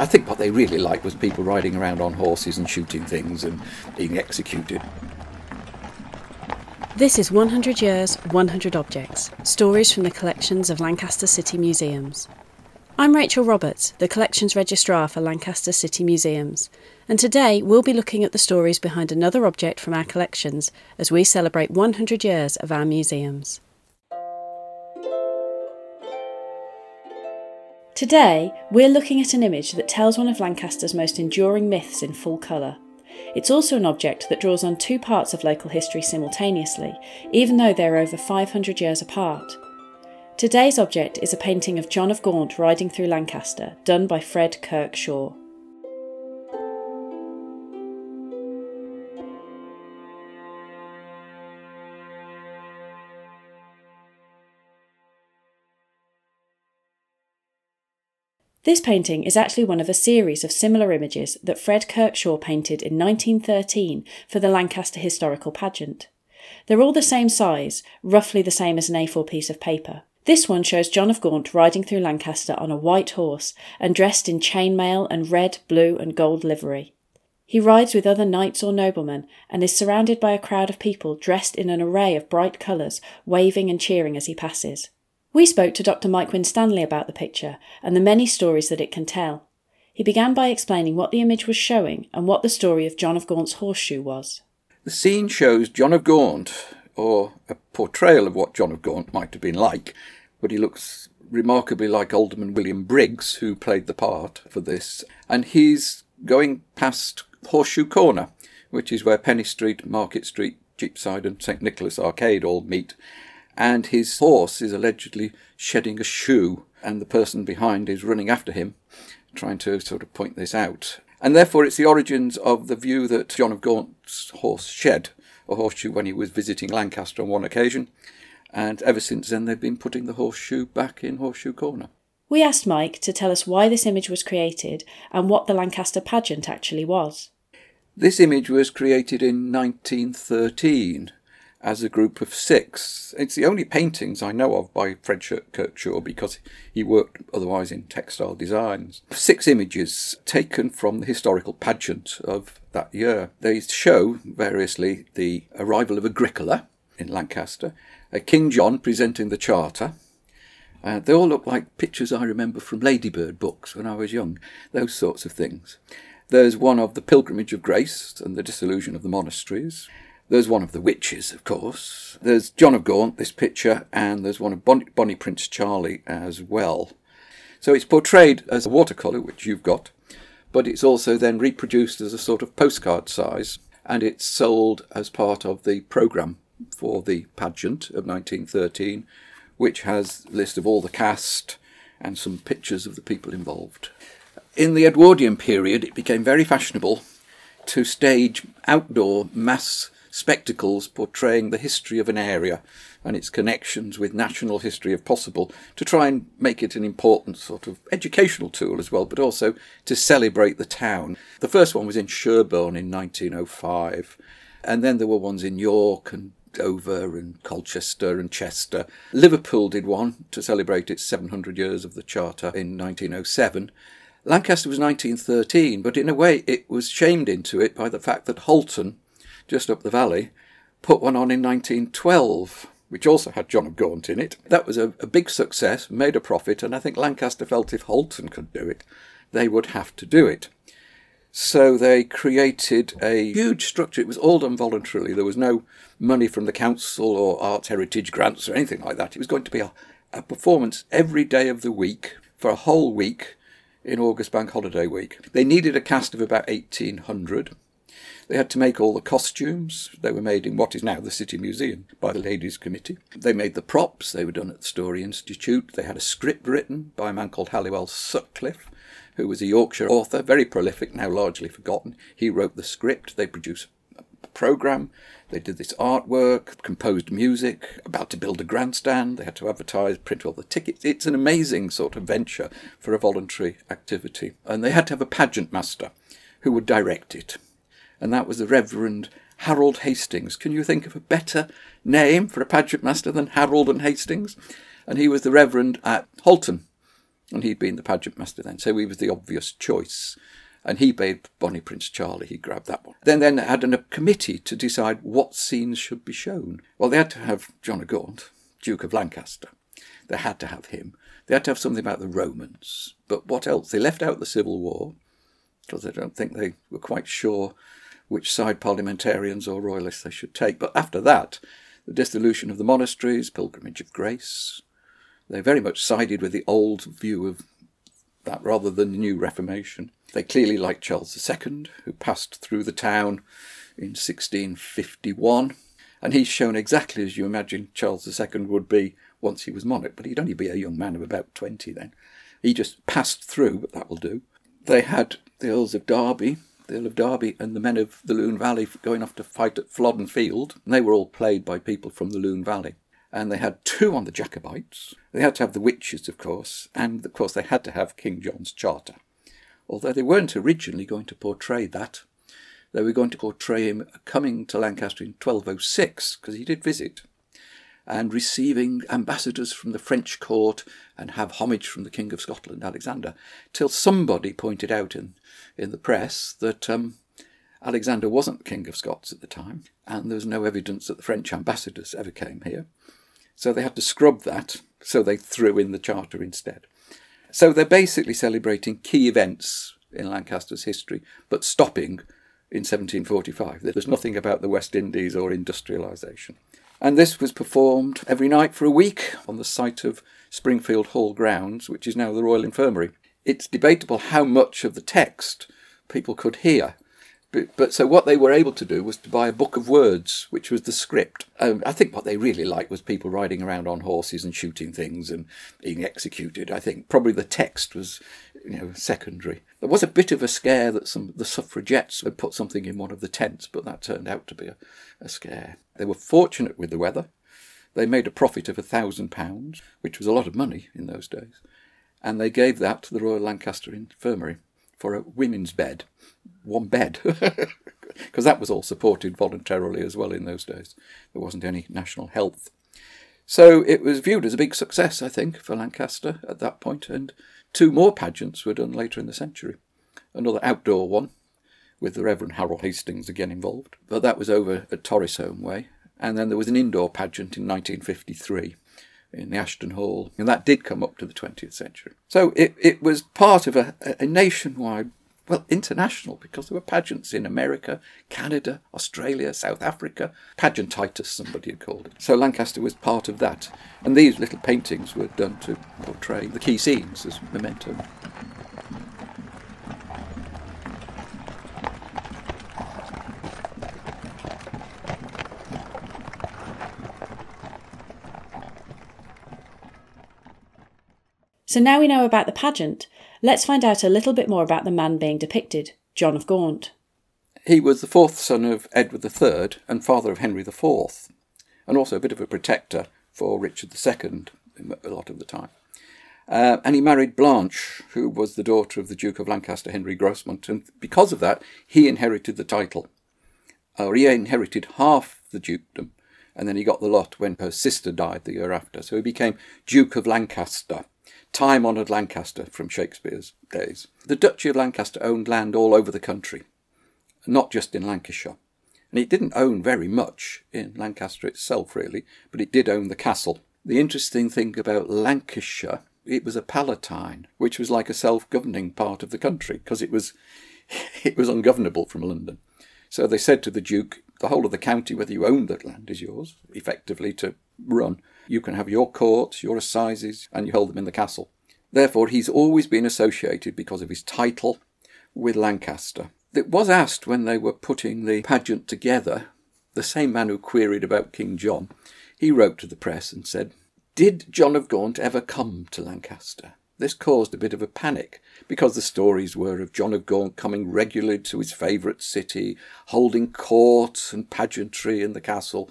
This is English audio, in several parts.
I think what they really liked was people riding around on horses and shooting things and being executed. This is 100 Years, 100 Objects Stories from the collections of Lancaster City Museums. I'm Rachel Roberts, the Collections Registrar for Lancaster City Museums, and today we'll be looking at the stories behind another object from our collections as we celebrate 100 years of our museums. Today, we're looking at an image that tells one of Lancaster's most enduring myths in full colour. It's also an object that draws on two parts of local history simultaneously, even though they're over 500 years apart. Today's object is a painting of John of Gaunt riding through Lancaster, done by Fred Kirk This painting is actually one of a series of similar images that Fred Kirk Shaw painted in 1913 for the Lancaster Historical Pageant. They're all the same size, roughly the same as an A4 piece of paper. This one shows John of Gaunt riding through Lancaster on a white horse and dressed in chainmail and red, blue, and gold livery. He rides with other knights or noblemen and is surrounded by a crowd of people dressed in an array of bright colours, waving and cheering as he passes. We spoke to Dr. Mike Winstanley about the picture and the many stories that it can tell. He began by explaining what the image was showing and what the story of John of Gaunt's horseshoe was. The scene shows John of Gaunt, or a portrayal of what John of Gaunt might have been like, but he looks remarkably like Alderman William Briggs, who played the part for this, and he's going past Horseshoe Corner, which is where Penny Street, Market Street, Cheapside, and St Nicholas Arcade all meet and his horse is allegedly shedding a shoe, and the person behind is running after him, trying to sort of point this out. And therefore, it's the origins of the view that John of Gaunt's horse shed a horseshoe when he was visiting Lancaster on one occasion, and ever since then they've been putting the horseshoe back in Horseshoe Corner. We asked Mike to tell us why this image was created and what the Lancaster pageant actually was. This image was created in 1913 as a group of six. It's the only paintings I know of by Fred Kirk Shaw because he worked otherwise in textile designs. Six images taken from the historical pageant of that year. They show variously the arrival of Agricola in Lancaster, King John presenting the charter. Uh, they all look like pictures I remember from Ladybird books when I was young, those sorts of things. There's one of the Pilgrimage of Grace and the dissolution of the monasteries. There's one of the witches, of course. There's John of Gaunt, this picture, and there's one of Bonnie, Bonnie Prince Charlie as well. So it's portrayed as a watercolour, which you've got, but it's also then reproduced as a sort of postcard size, and it's sold as part of the programme for the pageant of 1913, which has a list of all the cast and some pictures of the people involved. In the Edwardian period, it became very fashionable to stage outdoor mass spectacles portraying the history of an area and its connections with national history if possible, to try and make it an important sort of educational tool as well, but also to celebrate the town. The first one was in Sherborne in 1905, and then there were ones in York and Dover and Colchester and Chester. Liverpool did one to celebrate its 700 years of the Charter in 1907. Lancaster was 1913, but in a way it was shamed into it by the fact that Halton just up the valley, put one on in 1912, which also had John of Gaunt in it. That was a, a big success, made a profit, and I think Lancaster felt if Halton could do it, they would have to do it. So they created a huge structure. It was all done voluntarily. There was no money from the council or arts heritage grants or anything like that. It was going to be a, a performance every day of the week for a whole week in August Bank Holiday Week. They needed a cast of about 1,800. They had to make all the costumes. They were made in what is now the City Museum by the Ladies' Committee. They made the props. They were done at the Storey Institute. They had a script written by a man called Halliwell Sutcliffe, who was a Yorkshire author, very prolific, now largely forgotten. He wrote the script. They produced a programme. They did this artwork, composed music, about to build a grandstand. They had to advertise, print all the tickets. It's an amazing sort of venture for a voluntary activity. And they had to have a pageant master who would direct it and that was the Reverend Harold Hastings. Can you think of a better name for a pageant master than Harold and Hastings? And he was the Reverend at Halton. and he'd been the pageant master then, so he was the obvious choice. And he bade Bonnie Prince Charlie, he grabbed that one. Then then they had a committee to decide what scenes should be shown. Well, they had to have John of Gaunt, Duke of Lancaster. They had to have him. They had to have something about the Romans. But what else? They left out the Civil War, because I don't think they were quite sure which side parliamentarians or royalists they should take. But after that, the dissolution of the monasteries, pilgrimage of grace, they very much sided with the old view of that rather than the new Reformation. They clearly liked Charles II, who passed through the town in 1651, and he's shown exactly as you imagine Charles II would be once he was monarch, but he'd only be a young man of about 20 then. He just passed through, but that will do. They had the Earls of Derby, the Earl of Derby, and the men of the Lune Valley going off to fight at Flodden Field, and they were all played by people from the Lune Valley and they had two on the Jacobites. They had to have the witches, of course, and of course they had to have King John's Charter. Although they weren't originally going to portray that, they were going to portray him coming to Lancaster in 1206, because he did visit, and receiving ambassadors from the French court and have homage from the King of Scotland, Alexander, till somebody pointed out in, in the press that um, Alexander wasn't King of Scots at the time, and there was no evidence that the French ambassadors ever came here. So they had to scrub that, so they threw in the charter instead. So they're basically celebrating key events in Lancaster's history, but stopping in 1745. There's nothing about the West Indies or industrialisation. And this was performed every night for a week on the site of Springfield Hall grounds, which is now the Royal Infirmary. It's debatable how much of the text people could hear but, but, so what they were able to do was to buy a book of words, which was the script. Um, I think what they really liked was people riding around on horses and shooting things and being executed. I think probably the text was, you know, secondary. There was a bit of a scare that some the suffragettes had put something in one of the tents, but that turned out to be a, a scare. They were fortunate with the weather. They made a profit of a thousand pounds, which was a lot of money in those days, and they gave that to the Royal Lancaster Infirmary for a women's bed, one bed, because that was all supported voluntarily as well in those days. There wasn't any national health. So it was viewed as a big success, I think, for Lancaster at that point. and two more pageants were done later in the century. Another outdoor one, with the Reverend Harold Hastings again involved, but that was over at Torrisholme Way. And then there was an indoor pageant in 1953 in the Ashton Hall, and that did come up to the 20th century. So it, it was part of a, a nationwide, well, international, because there were pageants in America, Canada, Australia, South Africa, pageantitis, somebody had called it. So Lancaster was part of that, and these little paintings were done to portray the key scenes as memento. So now we know about the pageant, let's find out a little bit more about the man being depicted, John of Gaunt. He was the fourth son of Edward III and father of Henry IV, and also a bit of a protector for Richard II a lot of the time. Uh, and he married Blanche, who was the daughter of the Duke of Lancaster, Henry Grosmont, and because of that, he inherited the title. Or he inherited half the dukedom, and then he got the lot when her sister died the year after. So he became Duke of Lancaster time honoured Lancaster from Shakespeare's days. The Duchy of Lancaster owned land all over the country, not just in Lancashire. And it didn't own very much in Lancaster itself, really, but it did own the castle. The interesting thing about Lancashire, it was a palatine, which was like a self-governing part of the country, because it was it was ungovernable from London. So they said to the Duke, the whole of the county, whether you own that land, is yours, effectively to run. You can have your courts, your assizes, and you hold them in the castle. Therefore, he's always been associated, because of his title, with Lancaster. It was asked when they were putting the pageant together, the same man who queried about King John, he wrote to the press and said, Did John of Gaunt ever come to Lancaster? This caused a bit of a panic, because the stories were of John of Gaunt coming regularly to his favourite city, holding court and pageantry in the castle,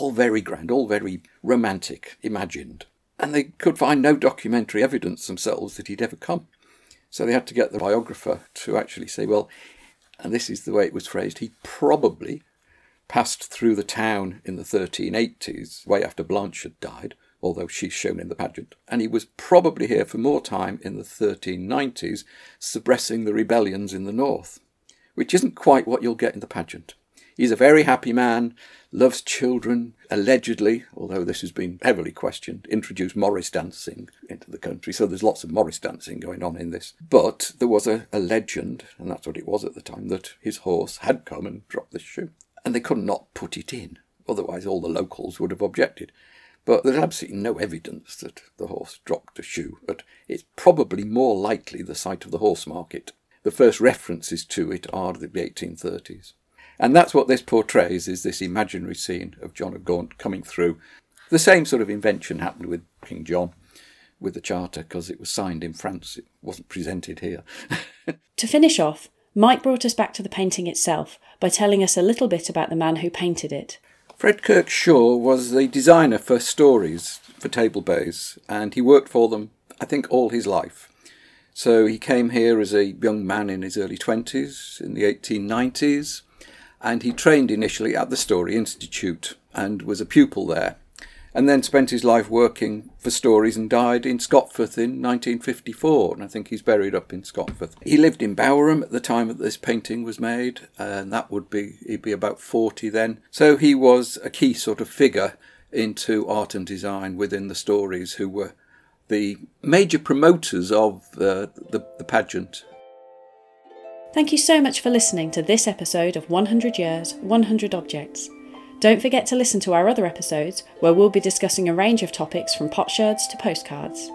all very grand, all very romantic, imagined. And they could find no documentary evidence themselves that he'd ever come. So they had to get the biographer to actually say, well, and this is the way it was phrased, he probably passed through the town in the 1380s, way after Blanche had died, although she's shown in the pageant. And he was probably here for more time in the 1390s, suppressing the rebellions in the north, which isn't quite what you'll get in the pageant. He's a very happy man, loves children, allegedly, although this has been heavily questioned, introduced Morris dancing into the country. So there's lots of Morris dancing going on in this. But there was a, a legend, and that's what it was at the time, that his horse had come and dropped this shoe. And they could not put it in. Otherwise, all the locals would have objected. But there's absolutely no evidence that the horse dropped a shoe. But it's probably more likely the site of the horse market. The first references to it are the 1830s. And that's what this portrays is this imaginary scene of John of Gaunt coming through. The same sort of invention happened with King John with the charter because it was signed in France. It wasn't presented here. to finish off, Mike brought us back to the painting itself by telling us a little bit about the man who painted it. Fred Kirk Shaw was the designer for Storeys for table baize, and he worked for them, I think, all his life. So he came here as a young man in his early 20s, in the 1890s, and he trained initially at the Storey Institute and was a pupil there, and then spent his life working for Storeys and died in Scotforth in 1954, and I think he's buried up in Scotforth. He lived in Bowerham at the time that this painting was made, and that would be, he'd be about 40 then. So he was a key sort of figure into art and design within the Storeys, who were the major promoters of uh, the, the pageant Thank you so much for listening to this episode of 100 Years, 100 Objects. Don't forget to listen to our other episodes where we'll be discussing a range of topics from potsherds to postcards.